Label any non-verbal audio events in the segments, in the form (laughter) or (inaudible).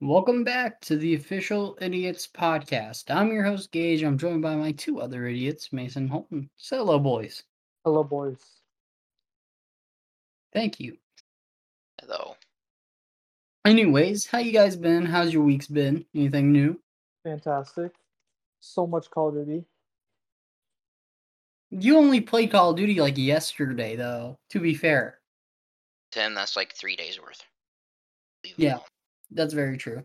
Welcome back to the official Idiots podcast. I'm your host, Gage. I'm joined by my two other idiots, Mason Holden. Say hello, boys. Hello, boys. Thank you. Hello. Anyways, how you guys been? How's your weeks been? Anything new? Fantastic. So much Call of Duty. You only played Call of Duty like yesterday, though, to be fair. Tim, that's like three days worth. Leave it Yeah. Alone. That's very true.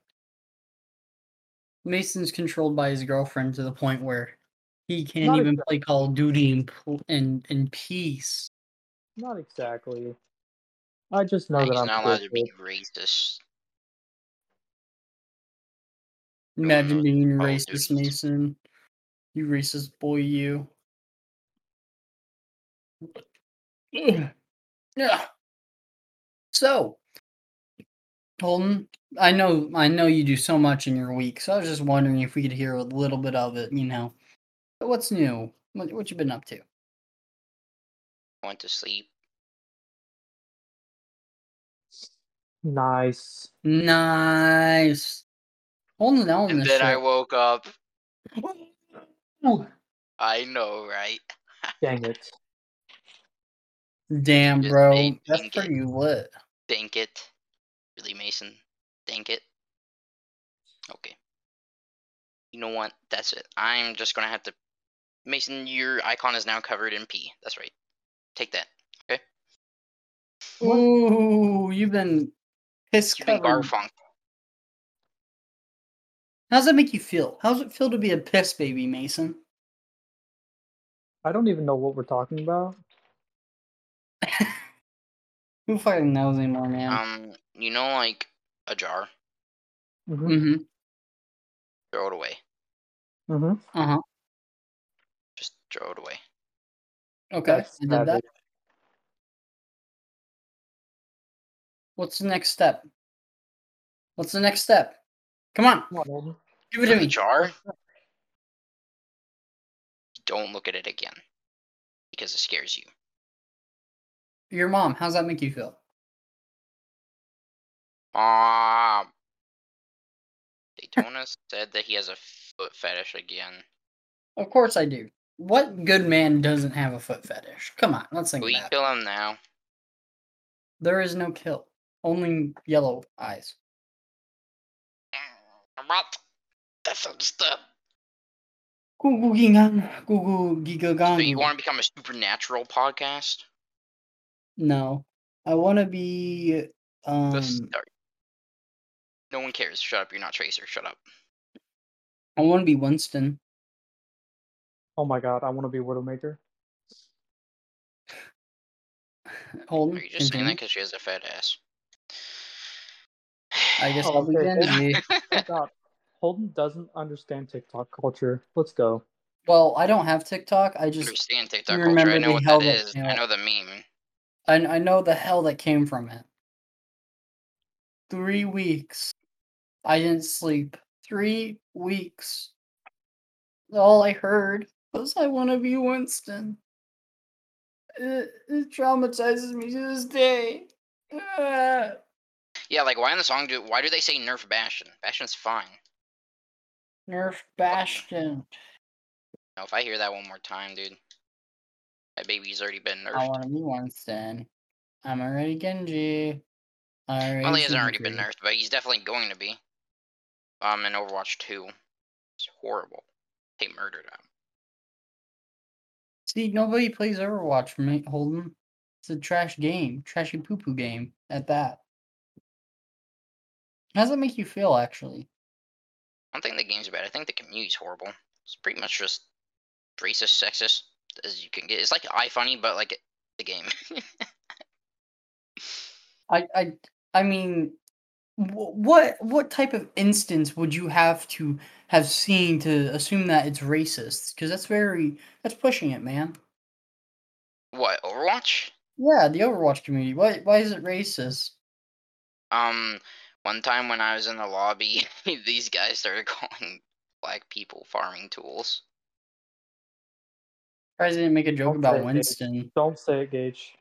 Mason's controlled by his girlfriend to the point where he can't Not even exactly. play Call of Duty in, pl- in, in peace. Not exactly. I just know He's that I'm not allowed to be racist. Imagine mm, being Call racist, Duties. Mason. You racist boy, you. (clears throat) Yeah. So, Holden, I know, I know you do so much in your week, so I was just wondering if we could hear a little bit of it. You know, what's new? What, what you been up to? Went to sleep. Nice. Nice. Holden on And this then I woke up. Ooh. I know, right? (laughs) Dang it. Damn, Just bro, made that's think it. pretty lit. Think it. Really, Mason? Think it? Okay. You know what? That's it. I'm just gonna have to. Mason, your icon is now covered in pee. That's right. Take that. Okay. Ooh, you've been piss You've been covered. Garfunkel. How does that make you feel? How does it feel to be a piss baby, Mason? I don't even know what we're talking about. (laughs) Who fucking knows anymore, man? Um, you know, like a jar. Mm-hmm. mm-hmm. Throw it away. Mm-hmm. Uh huh. Just throw it away. Okay, That's I did that. What's the next step? What's the next step? Come on, Come on, give it to me. jar. Don't look at it again because it scares you. Your mom, how's that make you feel? Um, (laughs) Daytona said that he has a foot fetish again. Of course I do. What good man doesn't have a foot fetish? Come on, let's think We about it. kill him now. There is no kill, only yellow eyes. What? That's understood. Goo goo gingan, goo goo giga So you want to become a supernatural podcast? No, I want to be. Um, start. No one cares. Shut up. You're not Tracer. Shut up. I want to be Winston. Oh my god, I want to be Widowmaker. (sighs) Holden, Are you just saying that because she has a fat ass? I guess Oh, I'll be okay, (laughs) Oh god. Holden doesn't understand TikTok culture. Let's go. Well, I don't have TikTok. I just understand TikTok you culture. I know the what hell that that is. came I know the meme. I I know the hell that came from it. Three weeks. I didn't sleep. Three weeks. All I heard was I want to be Winston. It, it traumatizes me to this day. Ah. Yeah, like why in the song do why do they say nerf Bastion? Bastion's fine. Nerf Bastion. Now, if I hear that one more time, dude, that baby's already been nerfed. I want to be Winston. I'm already Genji. Already Well, he hasn't already been nerfed, but he's definitely going to be. Um, in Overwatch 2. It's horrible. They murdered him. See, nobody plays Overwatch for me, Holden. It's a trash game, trashy poo poo game at that. How does that make you feel, actually? I don't think the game's bad. I think the community's horrible. It's pretty much just racist, sexist as you can get. It's like iFunny, but like the game. (laughs) I, I, I mean, what, what type of instance would you have to have seen to assume that it's racist? Because that's very, that's pushing it, man. what Overwatch? Yeah, the Overwatch community. Why, why is it racist? Um, one time when I was in the lobby, (laughs) these guys started (laughs) calling black people farming tools. Surprised they didn't make a joke Don't about say it, Winston. Don't say it, Gage.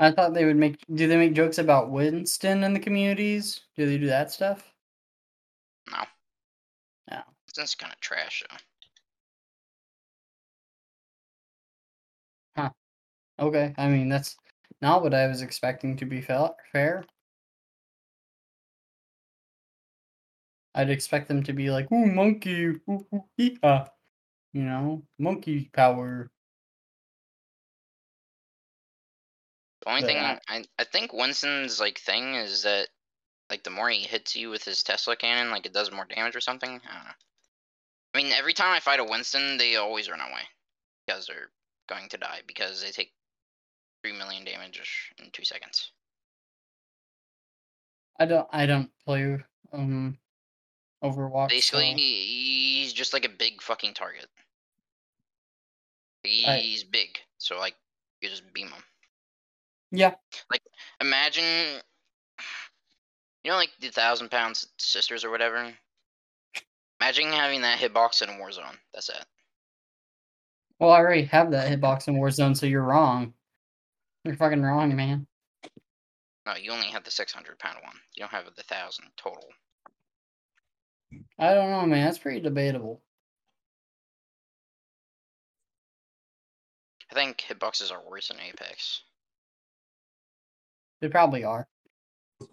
I thought they would make. Do they make jokes about Winston in the communities? Do they do that stuff? No. No. That's kind of trash though. Okay, I mean that's not what I was expecting to be fair. I'd expect them to be like, "Ooh, monkey, ooh, ooh, hee-ha," you know, monkey power. The only But thing I- I, I think Winston's like thing is that like the more he hits you with his Tesla cannon, like it does more damage or something. I don't know. I mean, every time I fight a Winston, they always run away because they're going to die because they take three million damage in two seconds. I don't. I don't play um Overwatch. Basically, so he's just like a big fucking target. He's big, so like you just beam him. Yeah, Like Imagine, (sighs) you know, like the thousand pound sisters or whatever. Imagine having that hitbox in Warzone. That's it. well, I already have that hitbox in Warzone, so you're wrong. You're fucking wrong, man. No, you only have the six hundred pound one. You don't have the thousand total. I don't know, man. That's pretty debatable. I think hitboxes are worse than Apex. They probably are.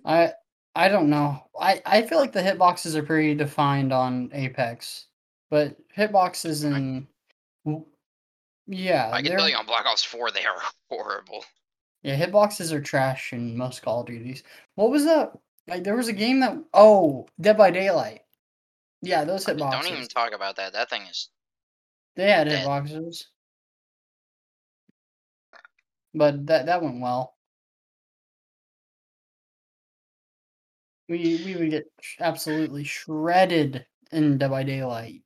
I I don't know. I I feel like the hitboxes are pretty defined on Apex, but hitboxes in yeah, I can they're tell you on Black Ops Four, they are (laughs) horrible. yeah, hitboxes are trash in most Call of Duties. What was that? Like there was a game that oh, Dead by Daylight. Yeah, those hitboxes. Don't even talk about that. That thing is They had dead. hitboxes. But that that went well. We we would get absolutely shredded in Dead by Daylight.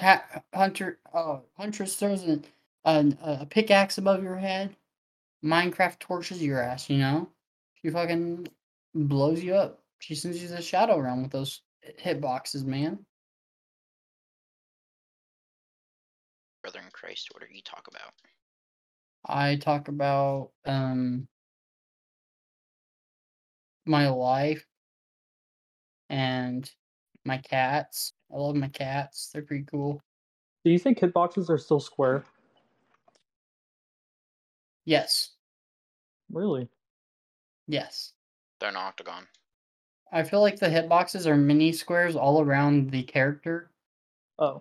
Ha- Hunter, uh, Huntress throws an, an, a pickaxe above your head. Minecraft torches your ass. You know, she fucking blows you up. She sends you the shadow realm with those hitboxes, man. brother in Christ. What are you talk about? I talk about um my life and my cats. I love my cats. They're pretty cool. Do you think hitboxes are still square? Yes. Really? Yes. They're an octagon. I feel like the hitboxes are mini squares all around the character. Oh.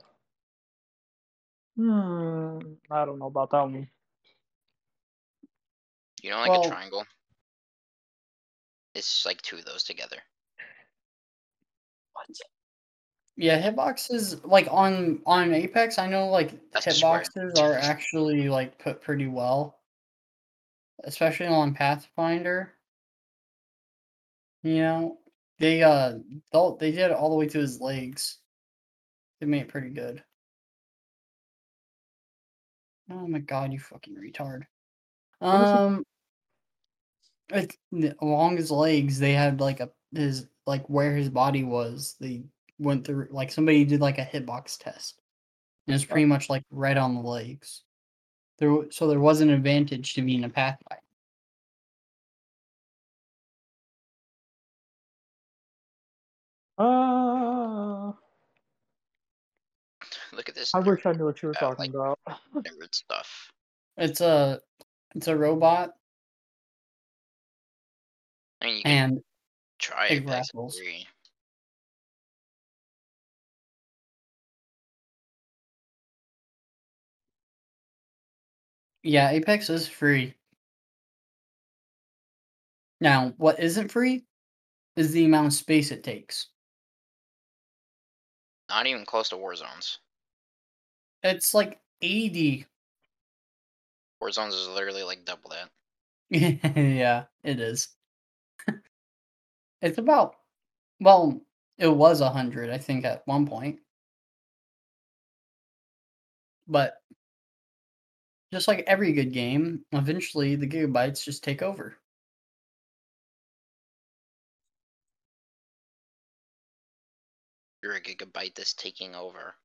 Hmm. I don't know about that one. You know, like Well- a triangle. It's like two of those together. What? Yeah, hitboxes like on on Apex, I know like That's hitboxes are actually like put pretty well. Especially on Pathfinder. You know, they uh they did it all the way to his legs. They made it pretty good. Oh my god, you fucking retard. it? Um it's n- along his legs they had like a his like where his body was. They went through like somebody did like a hitbox test. And it's pretty much like right on the legs. There so there was an advantage to being a pathfinder. Uh, (laughs) Look at this. I wish I knew what you were Uh, talking like- about. nerd stuff. It's a it's a robot I mean, you can and try it Apex. I yeah, Apex is free. Now, what isn't free is the amount of space it takes. Not even close to war zones. It's like 80. War zones is literally like double that. (laughs) yeah, it is. It's about well, it was a hundred, I think, at one point. But just like every good game, eventually the gigabytes just take over. You're a gigabyte that's taking over.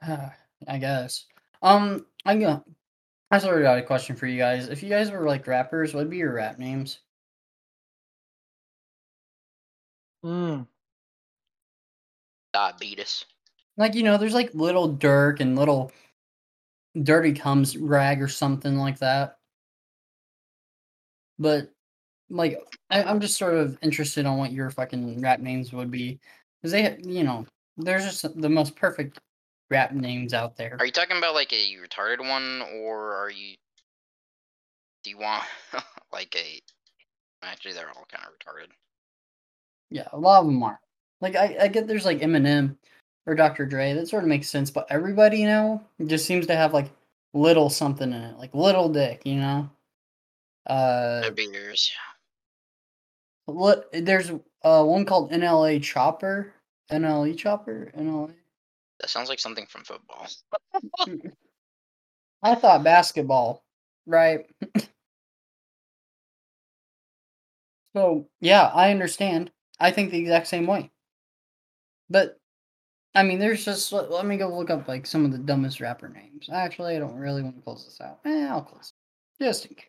(sighs) I guess. Um, I got I sort of got a question for you guys. If you guys were like rappers, what'd be your rap names? Mm. Diabetes. Like you know, there's like little Durk and little Dirty Comes Rag or something like that. But like, I, I'm just sort of interested on what your fucking rap names would be, because they, you know, there's just the most perfect rap names out there. Are you talking about like a retarded one, or are you? Do you want (laughs) like a? Actually, they're all kind of retarded. Yeah, a lot of them are. Like I, I get there's like Eminem or Dr. Dre. That sort of makes sense, but everybody now just seems to have like little something in it, like little dick, you know. Uh, Their beers. There's uh one called NLA Chopper, NLE Chopper, NLA. That sounds like something from football. (laughs) I thought basketball, right? (laughs) so yeah, I understand. I think the exact same way. But I mean, there's just let, let me go look up like some of the dumbest rapper names. Actually, I don't really want to close this out. Eh, I'll close it. just in case.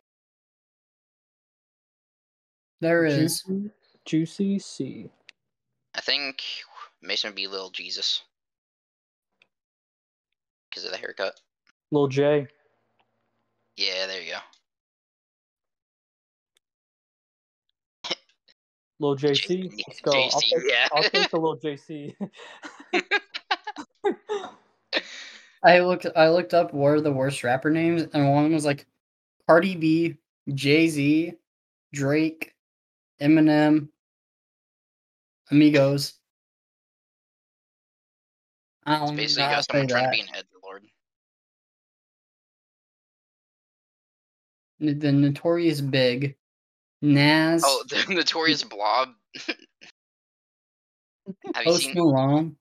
There is. Juicy, Juicy C. I think Mason would be little Jesus because of the haircut. Lil J. Yeah, there you go. Lil JC. JC, Let's go. I'll take, yeah. I'll take the Lil JC. (laughs) I looked. I looked up what are the worst rapper names, and one was like Cardi B, Jay Z, Drake, Eminem, Amigos. I It's don't basically know how got someone trying to be an edgelord. lord. The Notorious Big, Nas, Oh, (laughs) the notorious blob. (laughs) Have you Post seen? Malone,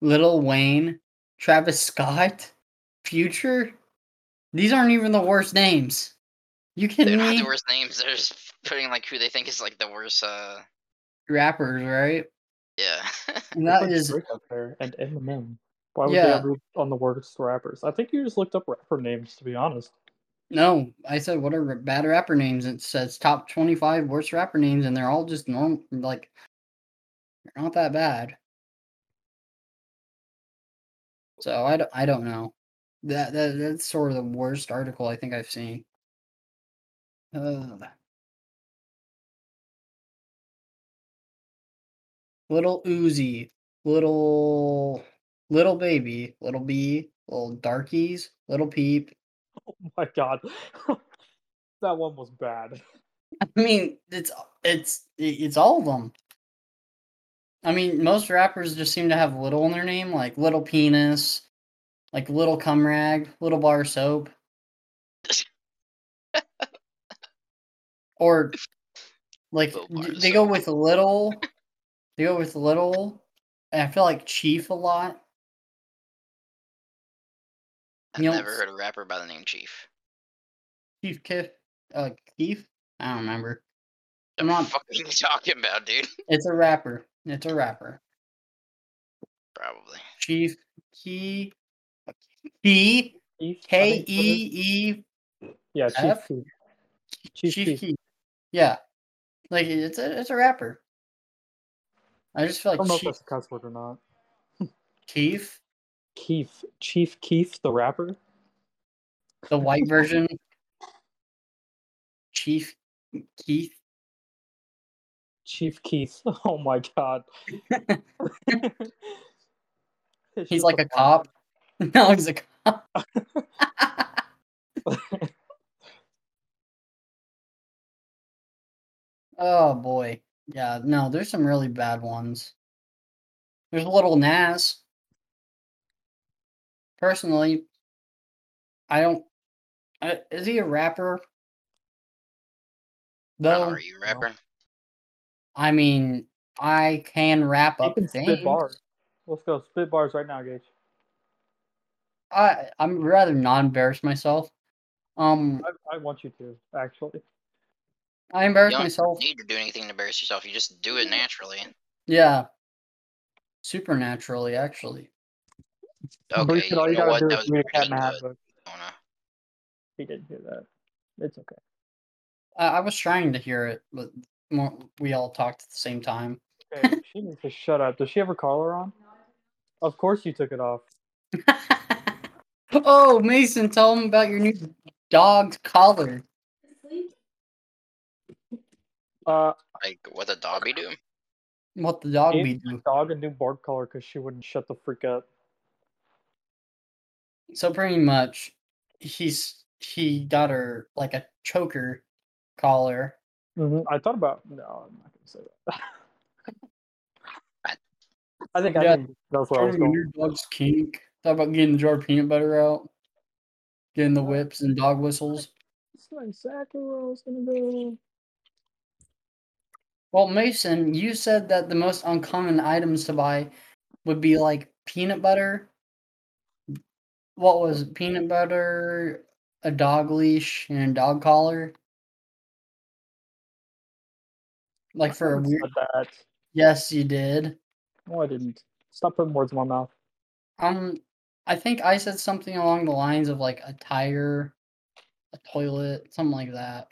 Little Wayne, Travis Scott, Future. These aren't even the worst names. You They're kidding not me? the worst names. They're just putting like who they think is like the worst. Uh, Rappers, right? yeah. And They that put Drake up there and Eminem. Why would Yeah. they ever on the worst rappers? I think you just looked up rapper names, to be honest. No, I said what are bad rapper names? It says top twenty-five worst rapper names, and they're all just normal. Like, they're not that bad. So I don't, I don't know. That, that that's sort of the worst article I think I've seen. Uh, little Uzi, little little baby, little B, little darkies, little peep. (laughs) Oh my god. (laughs) that one was bad. I mean, it's it's it's all of them. I mean, most rappers just seem to have little in their name, like little penis, like little cum rag, little bar soap, or like Little bar they go with little. They go with little, and I feel like chief a lot. I've You know, never heard a rapper by the name Chief. Chief Keef, uh, Keef. I don't remember. The I'm not. fuck are you (laughs) talking about, dude? (laughs) It's a rapper. It's a rapper. Probably. Chief Key. Key. Keith, I K think, what is- E E Yeah, Chief F? Keith. Chief, Chief Keith. Keef. Yeah, like it's a it's a rapper. I just feel I don't know like if Chief that's a cuss word or not. (laughs) Keef, Keith. Chief Keith, the rapper? the white version. Chief Keith. Chief Keith. (laughs) Oh my god. (laughs) He's like a cop. (laughs) No, he's a cop. oh boy. Yeah, no, there's some really bad ones. There's little Nas. Personally, I don't. I, is he a rapper? Though, Are you a rapper? I mean, I can wrap You up can things. spit bars. Let's go. Spit bars right now, Gage. I I'm rather not embarrass myself. Um, I, I want you to, actually. I embarrass You don't myself. need to do anything to embarrass yourself. You just do it naturally. Yeah, supernaturally, actually. I'm pretty Okay, sure all you you know gotta what? do That is was a cat pretty in the hat, good, but Mona. he didn't hear that. It's okay. I, I was trying to hear it, but we all talked at the same time. Okay, (laughs) she needs to shut up. Does she have her collar on? Of course you took it off. (laughs) oh, Mason, tell him about your new dog's collar. Uh, Like what the dog be doing? What the dog be doing. dog a new bark collar because she wouldn't shut the freak up. So pretty much, he's he got her like a choker collar. hmm I thought about. No, I'm not gonna say that. I- (laughs) I think I Yeah, think that's where I was going. your dog's kink. Thought about getting the jar of peanut butter out, getting the whips and dog whistles. It's like Sakura's gonna go. Well, Mason, you said that the most uncommon items to buy would be like peanut butter. What was it? peanut butter, a dog leash, and a dog collar? Like for a weird. that. Yes, you did. No, I didn't. Stop putting words in my mouth. Um, I think I said something along the lines of like a tire, a toilet, something like that.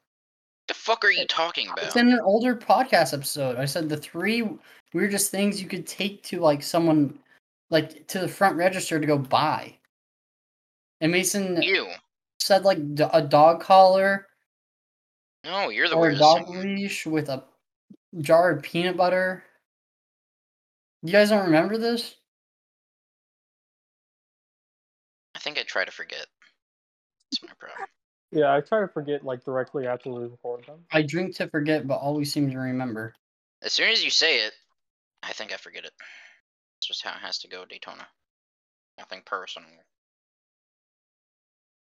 The fuck are you talking about? It's in an older podcast episode. I said the three weirdest things you could take to like someone, like to the front register to go buy. And Mason You. said like d- a dog collar No, you're the or a dog leash with a jar of peanut butter. You guys don't remember this? I think I try to forget. That's my problem. Yeah, I try to forget like directly after we record them. I drink to forget, but always seem to remember. As soon as you say it, I think I forget it. It's just how it has to go, Daytona. Nothing personal.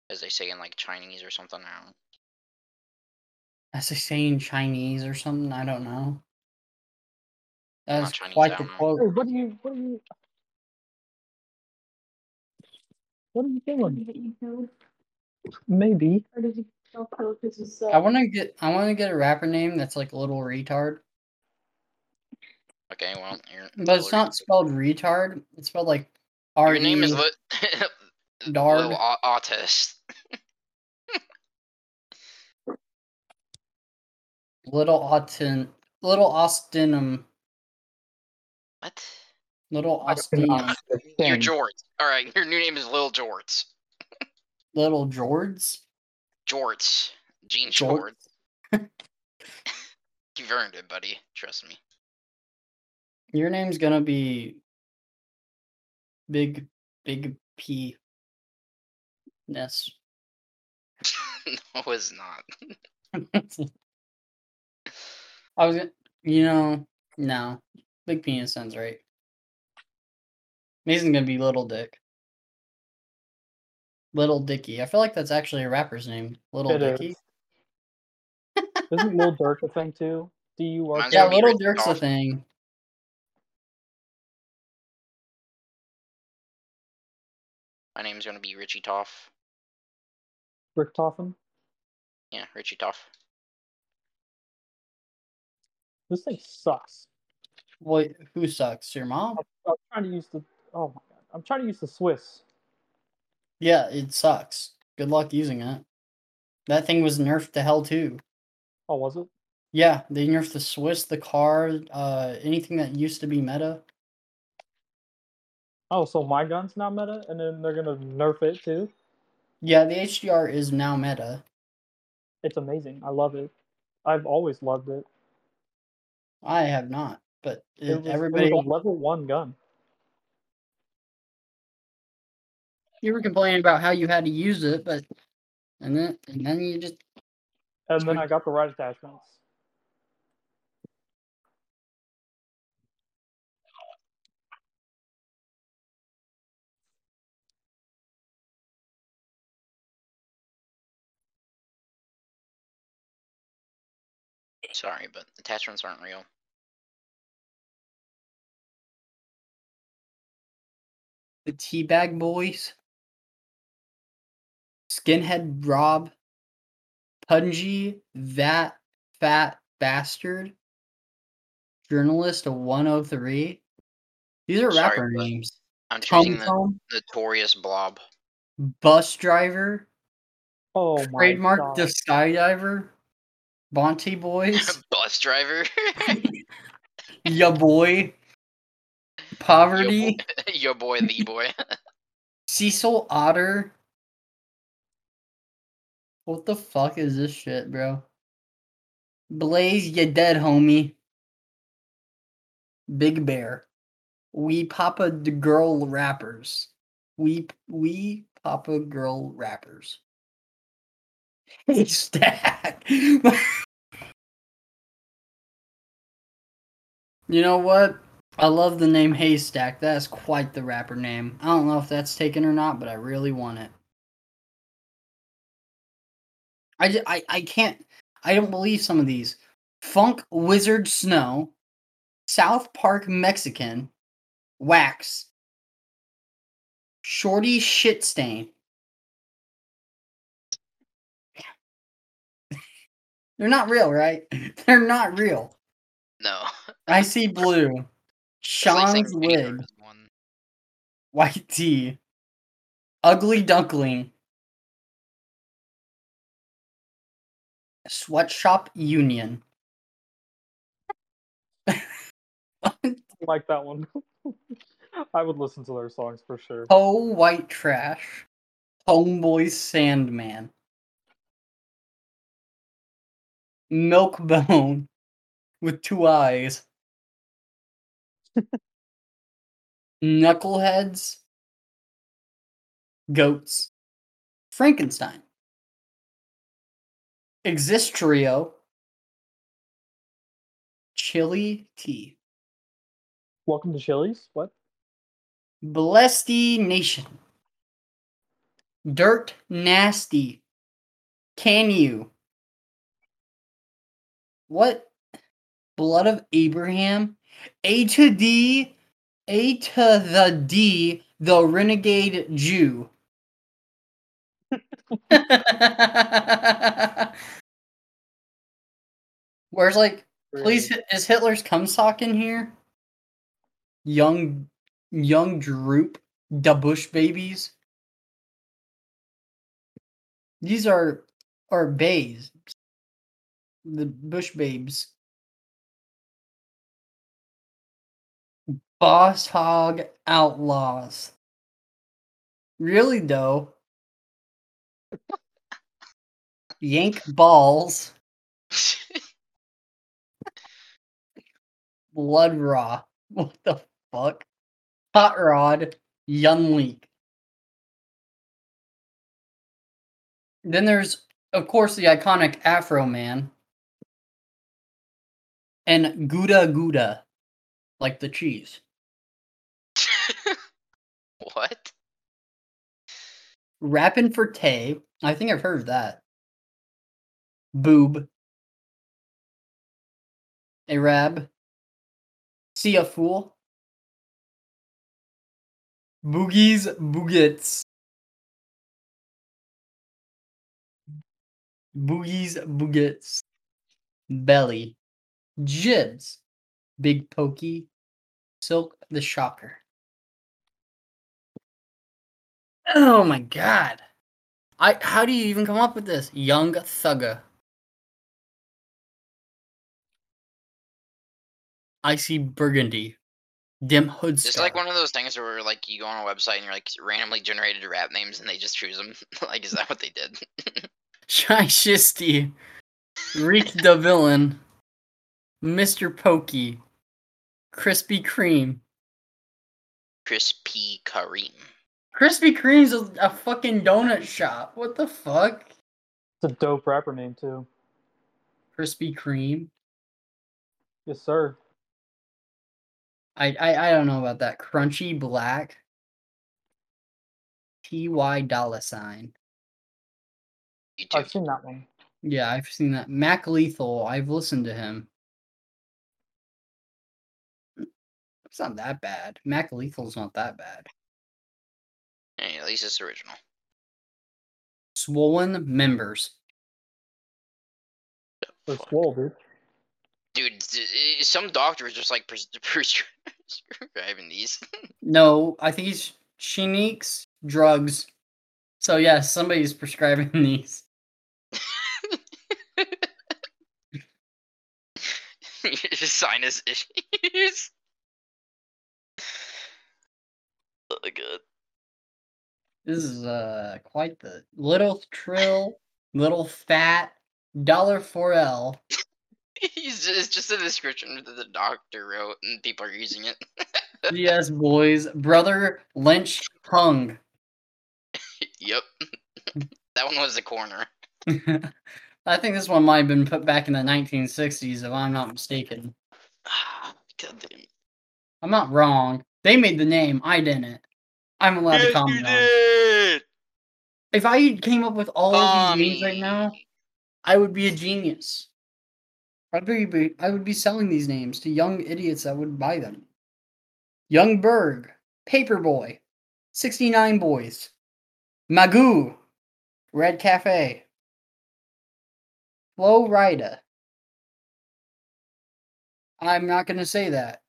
As they say in like Chinese or something now. As they say in Chinese or something, I don't know. That's Chinese, quite I the don't quote. Hey, what are you? What are you? What are you doing? Maybe. I want to get I want to get a rapper name that's like a little retard, Okay, well, your but it's not spelled retard. It's spelled like R Your name is li- (laughs) Dard. Little autist. Little Austin, little Austinum, What? little I Austinum, cannot You're stand- George. All right, your new name is Little Jorts. little George. Jorts. Gene Jort- Schwartz. (laughs) You've earned it, buddy. Trust me. Your name's gonna be Big Big P. Ness. (laughs) no, it's not. (laughs) I was, you know, no, big penis sounds right. Mason's gonna be Little Dick. Little Dicky. I feel like that's actually a rapper's name. Little It Dicky. is. (laughs) Isn't Lil Durk a thing too? D U R. Mine's Yeah, gonna be Little Ricky Durk's a thing. My name's gonna be Richie Toff. Rick Toffin. Yeah, Richie Toff. This thing sucks. Wait, who sucks? Your mom? I'm trying to use the. Oh my god! I'm trying to use the Swiss. Yeah, it sucks. Good luck using it. That thing was nerfed to hell too. Oh, was it? Yeah, they nerfed the Swiss, the car, uh, anything that used to be meta. Oh, so my gun's now meta, and then they're gonna nerf it too. Yeah, the HDR is now meta. It's amazing. I love it. I've always loved it. I have not, but It it- was, it everybody. was a level one gun. you were complaining about how you had to use it, but and then and then you just And then I got the right attachments. Sorry, but attachments aren't real. The teabag boys, skinhead Rob, Punji, that fat bastard, journalist of 103. These are Sorry, rapper but- names. I'm Tom choosing the notorious blob. bus driver, Oh my Trademark god. the skydiver. Bonte (laughs) boys. Bus driver. (laughs) (laughs) ya boy. Poverty. Yo (laughs) boy, the boy. (laughs) Cecil Otter. What the fuck is this shit, bro? Blaze, you dead, homie. Big Bear. Wee Papa the Girl Rappers. We Wee Papa Girl Rappers. (laughs) Haystack. you know what? I love the name Haystack. That is quite the rapper name. I don't know if that's taken or not, but I really want it. I, ju- I, I can't. I don't believe some of these. Funk Wizard Snow, South Park Mexican, Wax, Shorty Shit Stain. (laughs) They're not real, right? (laughs) They're not real. No. I see blue. It's Sean's Vader wig. is one. White tea. Ugly duckling. Sweatshop Union. (laughs) like that one. (laughs) I would listen to their songs for sure. Oh, white trash. Homeboy Sandman. Milkbone with two eyes. Knuckleheads. Goats. Frankenstein. Exist Trio. Chili Tea. Welcome to Chili's. What? Blessedy Nation. Dirt Nasty. Can you? What? Blood of Abraham? A to D. A to the D. The Renegade Jew. (laughs) Where's like, please, is Hitler's cum sock in here? Young, young droop, the Bush babies. These are are bays. The Bush babes. Boss hog outlaws. Really though. Yank balls. (laughs) Blood raw. What the fuck? Hot rod. Young leak. Then there's, of course, the iconic Afro Man. And Gouda Gouda. Like the cheese. (laughs) what? Rapping for Tay. I think I've heard of that. Boob. Arab. See a fool. Boogies Boogits. Boogies Boogits. Belly. Jibs. Big Pokey. Silk the Shocker. Oh my god. I how do you even come up with this? Young Thugger. I see Burgundy. Dim Hood It's like one of those things where like you go on a website and you're like randomly generated rap names and they just choose them. (laughs) like, is that what they did? (laughs) Shy Shisty. Reek the Villain. Mr. Pokey. Krispy Kreme. Crispy Kareem. Krispy Kreme's a, a fucking donut shop. What the fuck? It's a dope rapper name too. Krispy Kreme. Yes, sir. I, I I don't know about that. Crunchy Black. Ty dollar sign. YouTube. I've seen that one. Yeah, I've seen that. Mac Lethal. I've listened to him. It's not that bad. Mac Lethal's not that bad. Hey, at least it's original. Swollen members. They're dude. Dude, some doctor is just like (laughs) prescribing (laughs) these. (laughs) no, I think he's Sheenix drugs. So yeah, somebody's prescribing these. Sinus issues. My god. This is uh quite the little trill, little fat, dollar four L. (laughs) It's just a description that the doctor wrote, and people are using it. (laughs) Yes, boys. Brother Lynch hung. (laughs) yep. that one was the corner. I think this one might have been put back in the 1960s, if I'm not mistaken. (sighs) God damn. I'm not wrong. They made the name. I didn't. I'm allowed to Yes, you comment on. it. did. If I came up with all of these names right now, I would be a genius. I'd be, I would be selling these names to young idiots that would buy them. Young Berg, Paperboy, 69 Boys, Magoo, Red Cafe, Flo Rida. I'm not going to say that.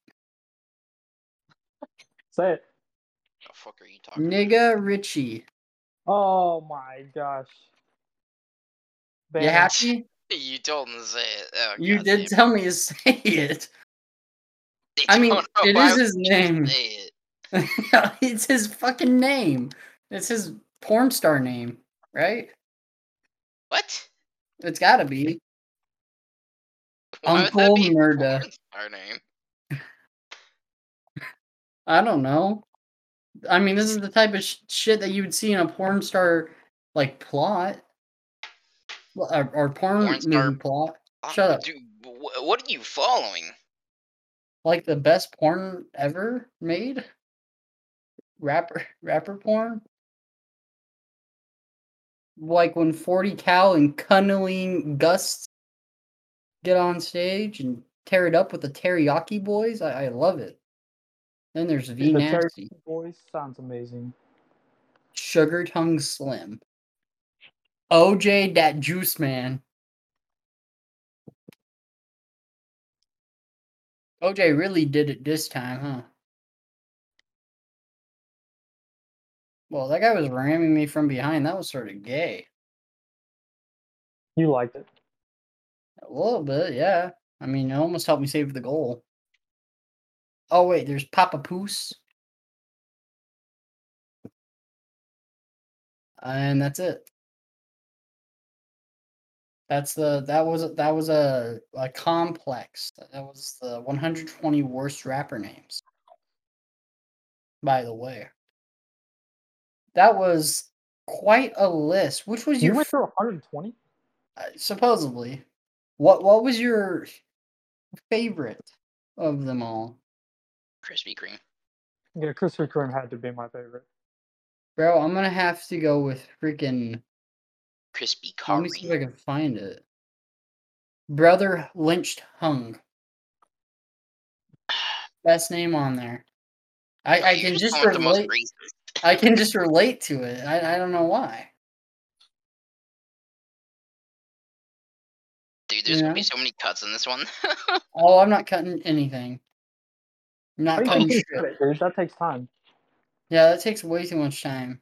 Say it. The fuck are you talking? Nigga Richie. Oh my gosh. You Banned. happy? You told him to say it. Oh, You God did damn. tell me to say it. They I mean, don't know it why is would his name. it. (laughs) it's his fucking name. It's his porn star name, right? What? It's gotta be. Why Uncle be Murda. porn star name? (laughs) I don't know. I mean, this is the type of sh- shit that you would see in a porn star like plot, or, or porn, Porn star- movie plot. Shut up. Dude, wh- what are you following? Like the best porn ever made. Rapper, rapper porn. Like when Forty Cal and Cunniling Gus get on stage and tear it up with the Teriyaki Boys. I, I love it. Then there's V The Nasty. Boys sounds amazing. Sugar Tongue Slim. OJ that Juice Man. OJ really did it this time, huh? Well, that guy was ramming me from behind. That was sort of gay. You liked it. A little bit, yeah. I mean, it almost helped me save the goal. Oh, wait, there's Papa Poos. And that's it. That's the that was that was a a complex. That was the 120 worst rapper names. By the way, that was quite a list. Which was You your went through 120? uh, supposedly. What what was your favorite of them all, Krispy Kreme. Yeah, Krispy Kreme had to be my favorite. bro? I'm gonna have to go with freaking. Krispy Let me see if I can find it. Brother lynched hung. Best name on there. I, I can just going the most relate. I can just relate to it. I, I don't know why. Dude, there's gonna be so many cuts in this one. (laughs) Oh, I'm not cutting anything. I'm not do you cutting shit. it, dude? That takes time. Yeah, that takes way too much time.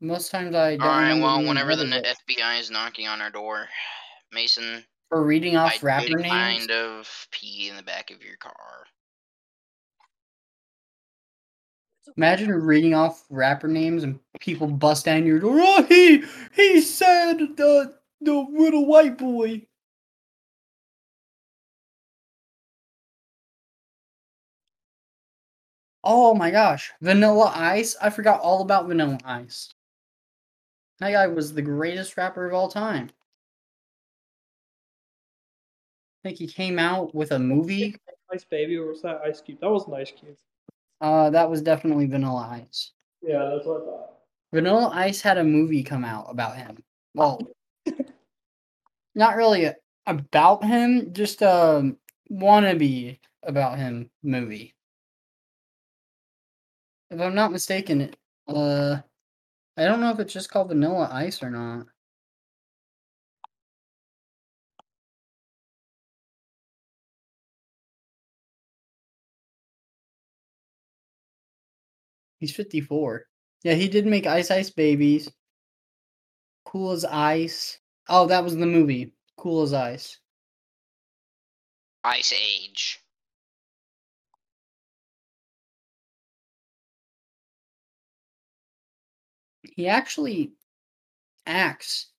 Most times I don't. Alright, well, whenever the it. FBI is knocking on our door, Mason, for reading I off rapper did names. kind of pee in the back of your car. Imagine reading off rapper names and people bust down your door. Oh, he he said the the little white boy. Oh my gosh, Vanilla Ice! I forgot all about Vanilla Ice. That guy was the greatest rapper of all time. I think he came out with a movie. Ice Baby, or was that Ice Cube? That was an Ice Cube. Uh, that was definitely Vanilla Ice. Yeah, that's what I thought. Vanilla Ice had a movie come out about him. Well, (laughs) not really about him, just a wannabe about him movie. If I'm not mistaken, uh, I don't know if it's just called Vanilla Ice or not. He's 54. Yeah, he did make Ice Ice Babies. Cool as Ice. Oh, that was the movie. Cool as Ice. Ice Age. He actually acts,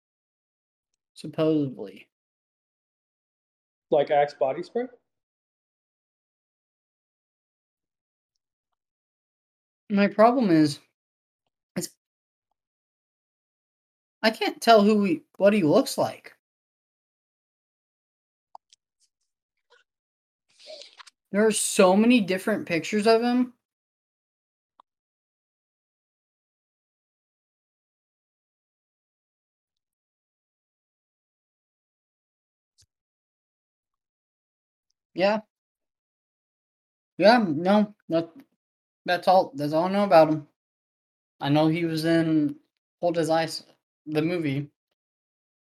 supposedly. Like Axe body spray? My problem is, it's, I can't tell who he, what he looks like. There are so many different pictures of him. Yeah. Yeah, no, that, that's all. That's all I know about him. I know he was in Hold His Ice, the movie.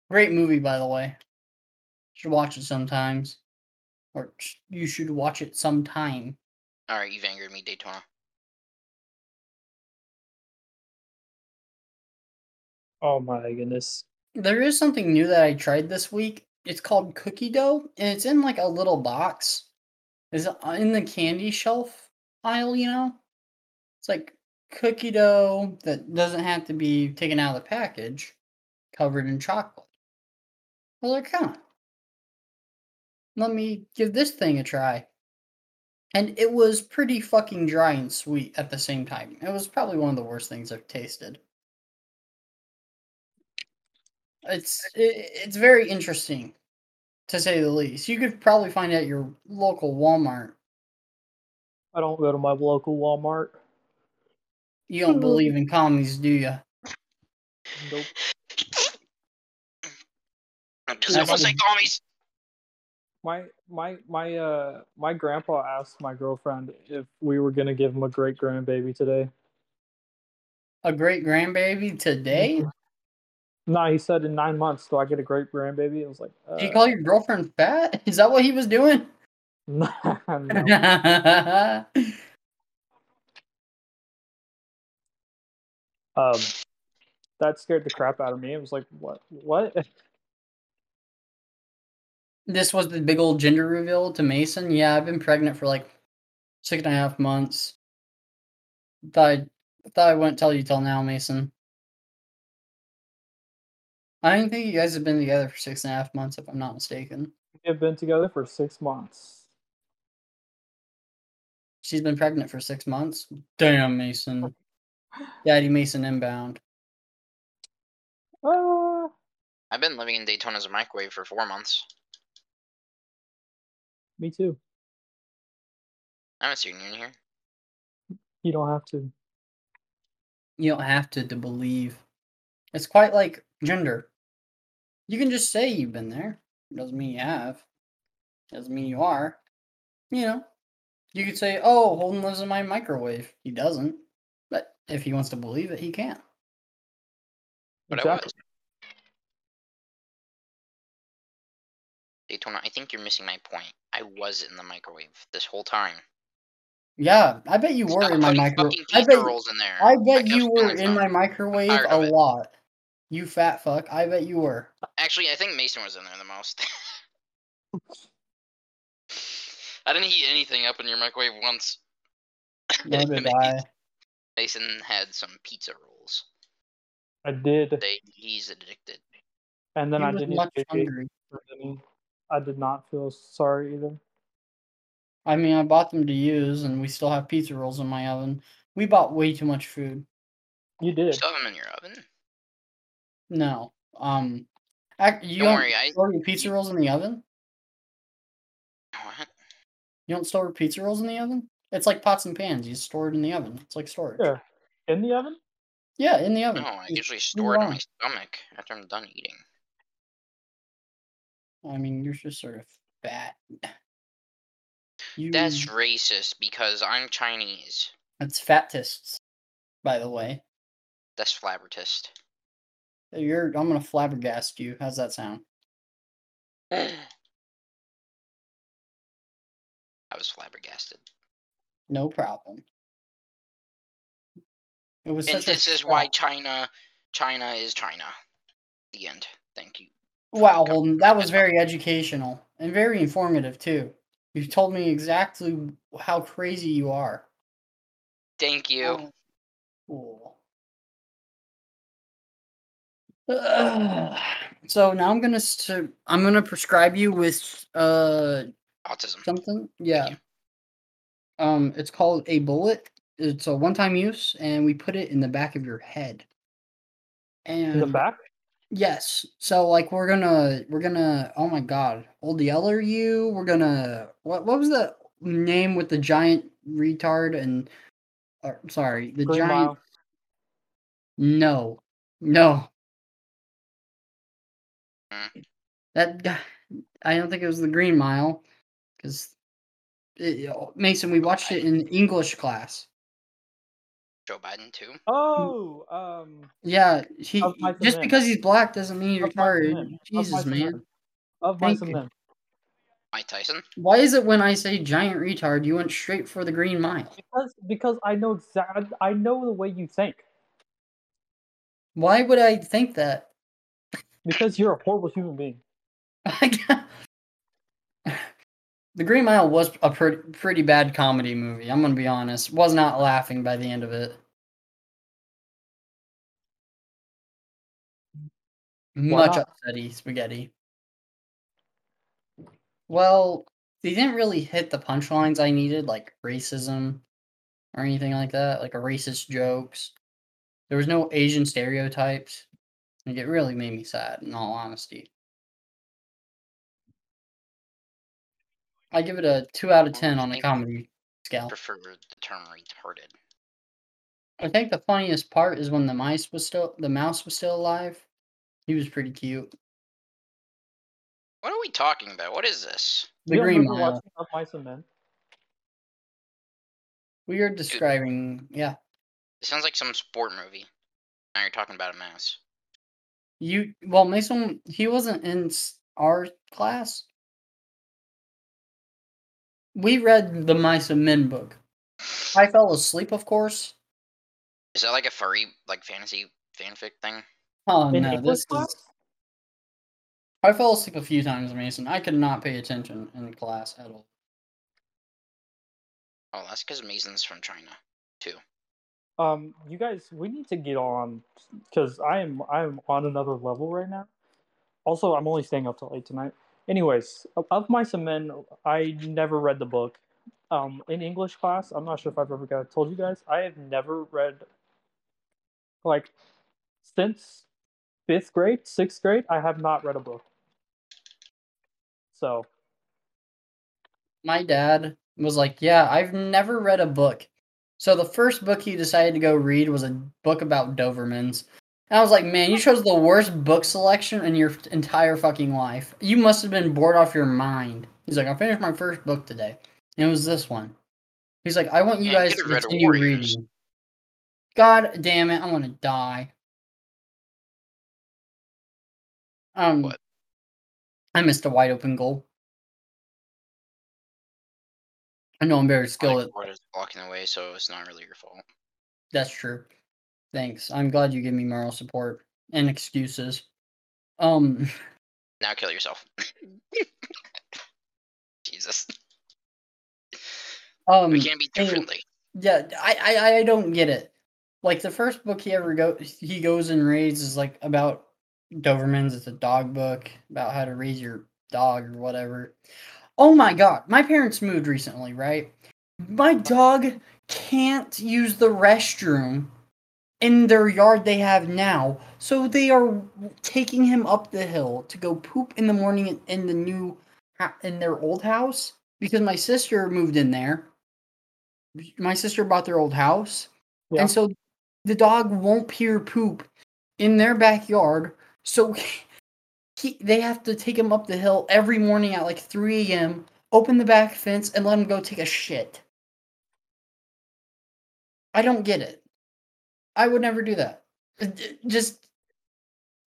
Great movie, by the way. Should watch it sometimes, or you should watch it sometime. Alright, you've angered me, Daytona. Oh my goodness. There is something new that I tried this week. It's called cookie dough, and it's in like a little box. Is uh, in the candy shelf aisle? You know, it's like cookie dough that doesn't have to be taken out of the package, covered in chocolate. Well, they're kind. Let me give this thing a try. And it was pretty fucking dry and sweet at the same time. It was probably one of the worst things I've tasted. It's it, it's very interesting, to say the least. You could probably find it at your local Walmart. I don't go to my local Walmart. You don't believe in commies, do you? Nope. Does That's everyone say commies? My my my uh my grandpa asked my girlfriend if we were gonna give him a great grandbaby today. A great grandbaby today? Nah, he said in nine months do I get a great grandbaby? I was like, uh, Did you call your girlfriend fat? (laughs) Is that what he was doing? no. (laughs) (laughs) Um, that scared the crap out of me. It was like, what? What? this was the big old gender reveal to Mason. Yeah, I've been pregnant for like six and a half months. Thought I, thought I wouldn't tell you till now, Mason. I don't think you guys have been together for six and a half months, if I'm not mistaken. We have been together for six months. She's been pregnant for six months. Damn, Mason. Daddy Mason inbound. Uh, I've been living in Daytona's microwave for four months. me too. I haven't seen you in here. You don't have to. You don't have to to believe. It's quite like gender. You can just say you've been there. Doesn't mean you have. Doesn't mean you are. You know. You could say, "Oh, Holden lives in my microwave." He doesn't, but if he wants to believe it, he can. But I Exactly. was. Daytona, I think you're missing my point. I was in the microwave this whole time. Yeah, I bet you were in my microwave. I bet. rolls in there. I I bet kept you were in my microwave a of it. lot. You fat fuck. I bet you were. Actually, I think Mason was in there the most. (laughs) I didn't heat anything up in your microwave once. (laughs) Nor did I. Mason had some pizza rolls. I did, They, he's addicted. and then He I didn't much even hungry. I did not feel sorry either. I mean, I bought them to use, and we still have pizza rolls in my oven. We bought way too much food. You You did. still have them in your oven? No, um, ac- you Don't don't, worry, I- store your pizza rolls in the oven. What? You don't store pizza rolls in the oven. It's like pots and pans. You store it in the oven. It's like storage. Yeah. In the oven? Yeah, in the oven. No, I You- usually store it in on. my stomach after I'm done eating. I mean, you're just sort of fat. You, That's racist because I'm Chinese. that's fatists, by the way. That's flabbertist. You're. I'm gonna flabbergast you. How's that sound? (sighs) I was flabbergasted. No problem. It was And such a this is why. China China is China. The end. Thank you. Wow, Holden, that was very educational and very informative too. You told me exactly how crazy you are. Thank you. Oh, Cool. Ugh. so now I'm gonna st- I'm gonna prescribe you with uh Autism. something. Yeah. Um, it's called a bullet. It's a one-time use, and we put it in the back of your head. And In the back? Yes. So like we're gonna we're gonna oh my god, old yeller you. We're gonna what what was the name with the giant retard and or, sorry the Green giant Mile. no no. That guy I don't think it was the Green Mile because Mason we watched it in English class. Joe Biden too. Oh, um, Yeah, he Of Mice and just Men. because he's black doesn't mean you're Of retarded. Men. Of Jesus, man. Of Thank Mice and Mike Tyson. Why is it when I say giant retard, you went straight for the Green Mile? Because because I know exact I know the way you think. Why would I think that? Because you're a horrible human being. (laughs) the Green Mile was a pretty pretty bad comedy movie. I'm gonna be honest. Was not laughing by the end of it. Much not? upsetty spaghetti. Well, they didn't really hit the punchlines I needed, like racism or anything like that, like a racist jokes. There was no Asian stereotypes. Like, it really made me sad, in all honesty. I give it a two out of ten on the comedy scale. Prefer the term retarded. I think the funniest part is when the mice was still the mouse was still alive. He was pretty cute. What are we talking about? What is this? The you Green remember Mile. Mice and Men? We are describing, yeah. It sounds like some sport movie. Now you're talking about a mouse. You well, Mason. He wasn't in our class. We read the Mice and Men book. I fell asleep, of course. Is that like a furry, like fantasy fanfic thing? Oh In no, this class? is. I fell asleep a few times, Mason. I could not pay attention in class at all. Oh, that's because Mason's from China, too. Um, you guys, we need to get on because I am I am on another level right now. Also, I'm only staying up till eight tonight. Anyways, of- of Mice and Men, I never read the book. Um, in English class, I'm not sure if I've ever got told you guys. I have never read like since fifth grade, sixth grade. I have not read a book. So my dad was like, "Yeah, I've never read a book." So the first book he decided to go read was a book about Dobermans. And I was like, "Man, you chose the worst book selection in your entire fucking life. You must have been bored off your mind." He's like, "I finished my first book today, and it was this one." He's like, "I want you guys to continue reading." God damn it, I'm gonna die. Um, What? I missed a wide open goal. I know I'm very skilled at is blocking the way, so it's not really your fault. That's true. Thanks. I'm glad you give me moral support and excuses. Um, (laughs) Now kill yourself. (laughs) Jesus. um, we can't be anyway- friendly. yeah, I, I, I don't get it. Like the first book he ever go, he goes and reads is like about Dobermans. It's a dog book about how to raise your dog or whatever. Oh my god, my parents moved recently, right? My dog can't use the restroom in their yard they have now, so they are taking him up the hill to go poop in the morning in, the new in their old house because my sister moved in there. My sister bought their old house, Yeah. and so the dog won't peer poop in their backyard. So (laughs) he, they have to take him up the hill every morning at like 3 a.m., open the back fence, and let him go take a shit. I don't get it. I would never do that. Uh, Just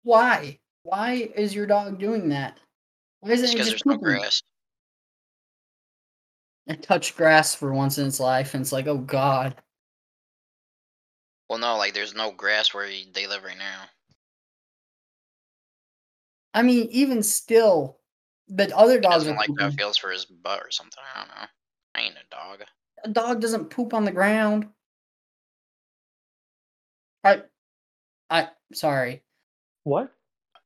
why? Why is your dog doing that? Why isn't it just no grass. It touched grass for once in its life, and it's like, oh god. Well, no, like there's no grass where they live right now. I mean, even still, But other He dogs doesn't are like how it feels for his butt or something. I don't know. I ain't a dog. A dog doesn't poop on the ground. I, I sorry. What?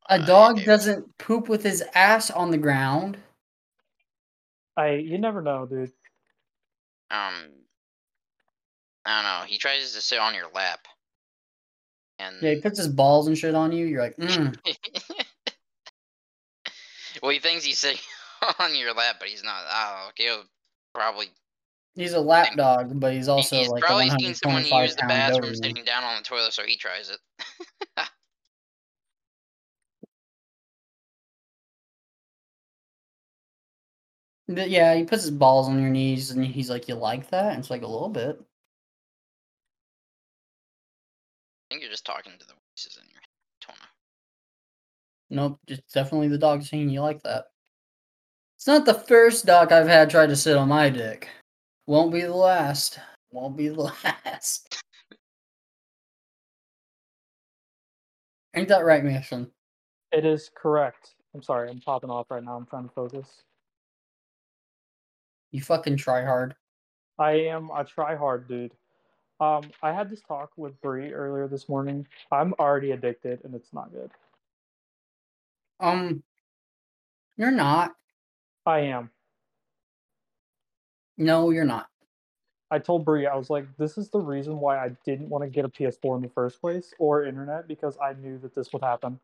A Uh, dog ew. doesn't poop with his ass on the ground. I you never know, dude. Um, I don't know. He tries to sit on your lap, and Yeah, he puts his balls and shit on you. You're like, mm. (laughs) well, he thinks he's sitting (laughs) on your lap, but he's not. Oh, he'll probably. he's a lap dog, but he's also he's like a probably seen someone 125 use the bathroom Doberman. sitting down on the toilet, so he tries it. (laughs) But yeah, he puts his balls on your knees, and he's like, "You like that?" And it's like a little bit. I think you're just talking to the voices in your. Nope, it's definitely the dog saying you like that. It's not the first dog I've had try to sit on my dick. Won't be the last. Won't be the (laughs) last. Ain't that right, Mason? It is correct. I'm sorry, I'm popping off right now. I'm trying to focus. You fucking try hard. I am a try hard dude. Um, I had this talk with Bree earlier this morning. I'm already addicted, and it's not good. Um, you're not. I am. No, you're not. I told Bree, I was like, this is the reason why I didn't want to get a PS4 in the first place or internet because I knew that this would happen.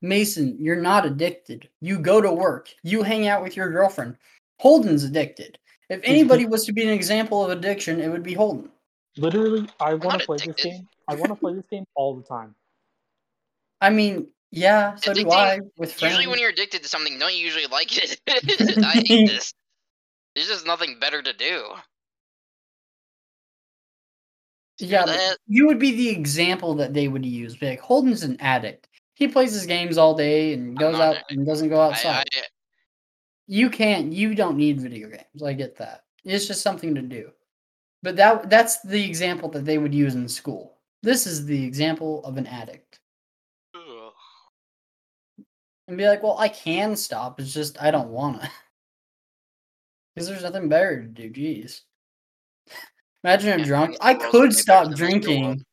Mason, you're not addicted. You go to work. You hang out with your girlfriend. Holden's addicted. If anybody was to be an example of addiction, it would be Holden. Literally, I want to play this game. I want to play this game all the time. I mean, yeah, so do I with friends. Usually, when you're addicted to something, don't you usually like it? (laughs) I (laughs) hate this. There's just nothing better to do. yeah, that- you would be the example that they would use. Be like, Holden's an addict. He plays his games all day and goes out and doesn't go I, outside. I, (laughs) you can't. You don't need video games. I get that. It's just something to do. But that that's the example that they would use in school. This is the example of an addict. And be like, well, I can stop. It's just I don't want to. (laughs) Because there's nothing better to do. Jeez. (laughs) Imagine I'm drunk. I could stop than this world. drinking.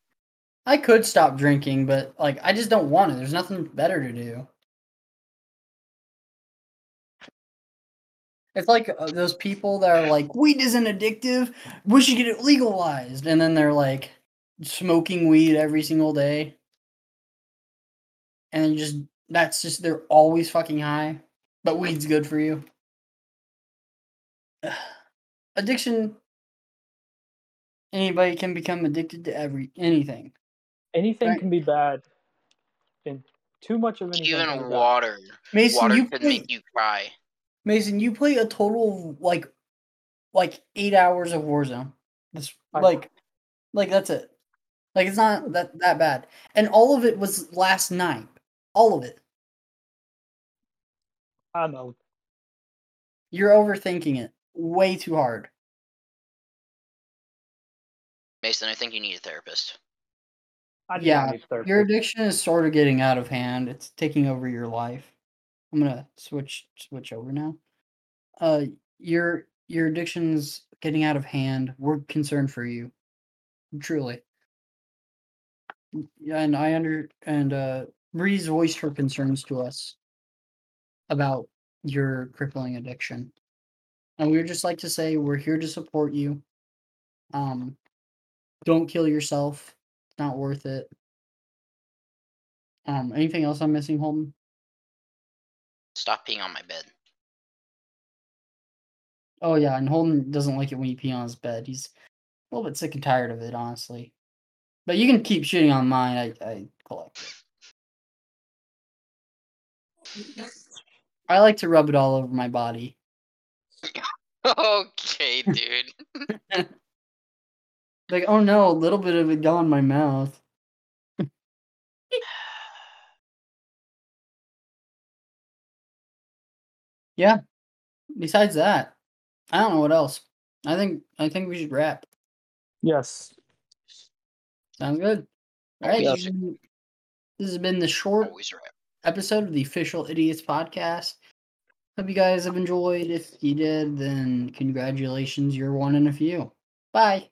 I could stop drinking, but like I just don't want to. There's nothing better to do. It's like uh, those people that are like, weed isn't addictive. We should get it legalized, and then they're like smoking weed every single day, and just that's just they're always fucking high. But weed's good for you. Addiction. Anybody can become addicted to every anything. Anything Right. can be bad, and too much of anything. Even water. Mason, water you could play, make you cry. Mason, you play a total of like like eight hours of Warzone. That's like like that's it. Like it's not that that bad. And all of it was last night. All of it. I know. You're overthinking it way too hard. Mason, I think you need a therapist. I Yeah, not need therapy. Your addiction is sort of getting out of hand. It's taking over your life. I'm gonna switch switch over now. Uh, your your addiction's getting out of hand. We're concerned for you, truly. Yeah, and I under and uh, Bree's voiced her concerns to us about your crippling addiction, and we would just like to say we're here to support you. Um, don't kill yourself. It's not worth it. Um, anything else I'm missing, Holden? Stop peeing on my bed. Oh yeah, and Holden doesn't like it when you pee on his bed. He's a little bit sick and tired of it, honestly. But you can keep shooting on mine. I, I collect it. I like to rub it all over my body. (laughs) okay, dude. (laughs) (laughs) Like, oh no, a little bit of it got in my mouth. (sighs) yeah. Besides that, I don't know what else. I think I think we should wrap. Yes. Sounds good. All right. Yeah. This has been- this has been the short Always right. Episode of the official Idiots podcast. Hope you guys have enjoyed. If you did, then congratulations, you're one in a few. Bye.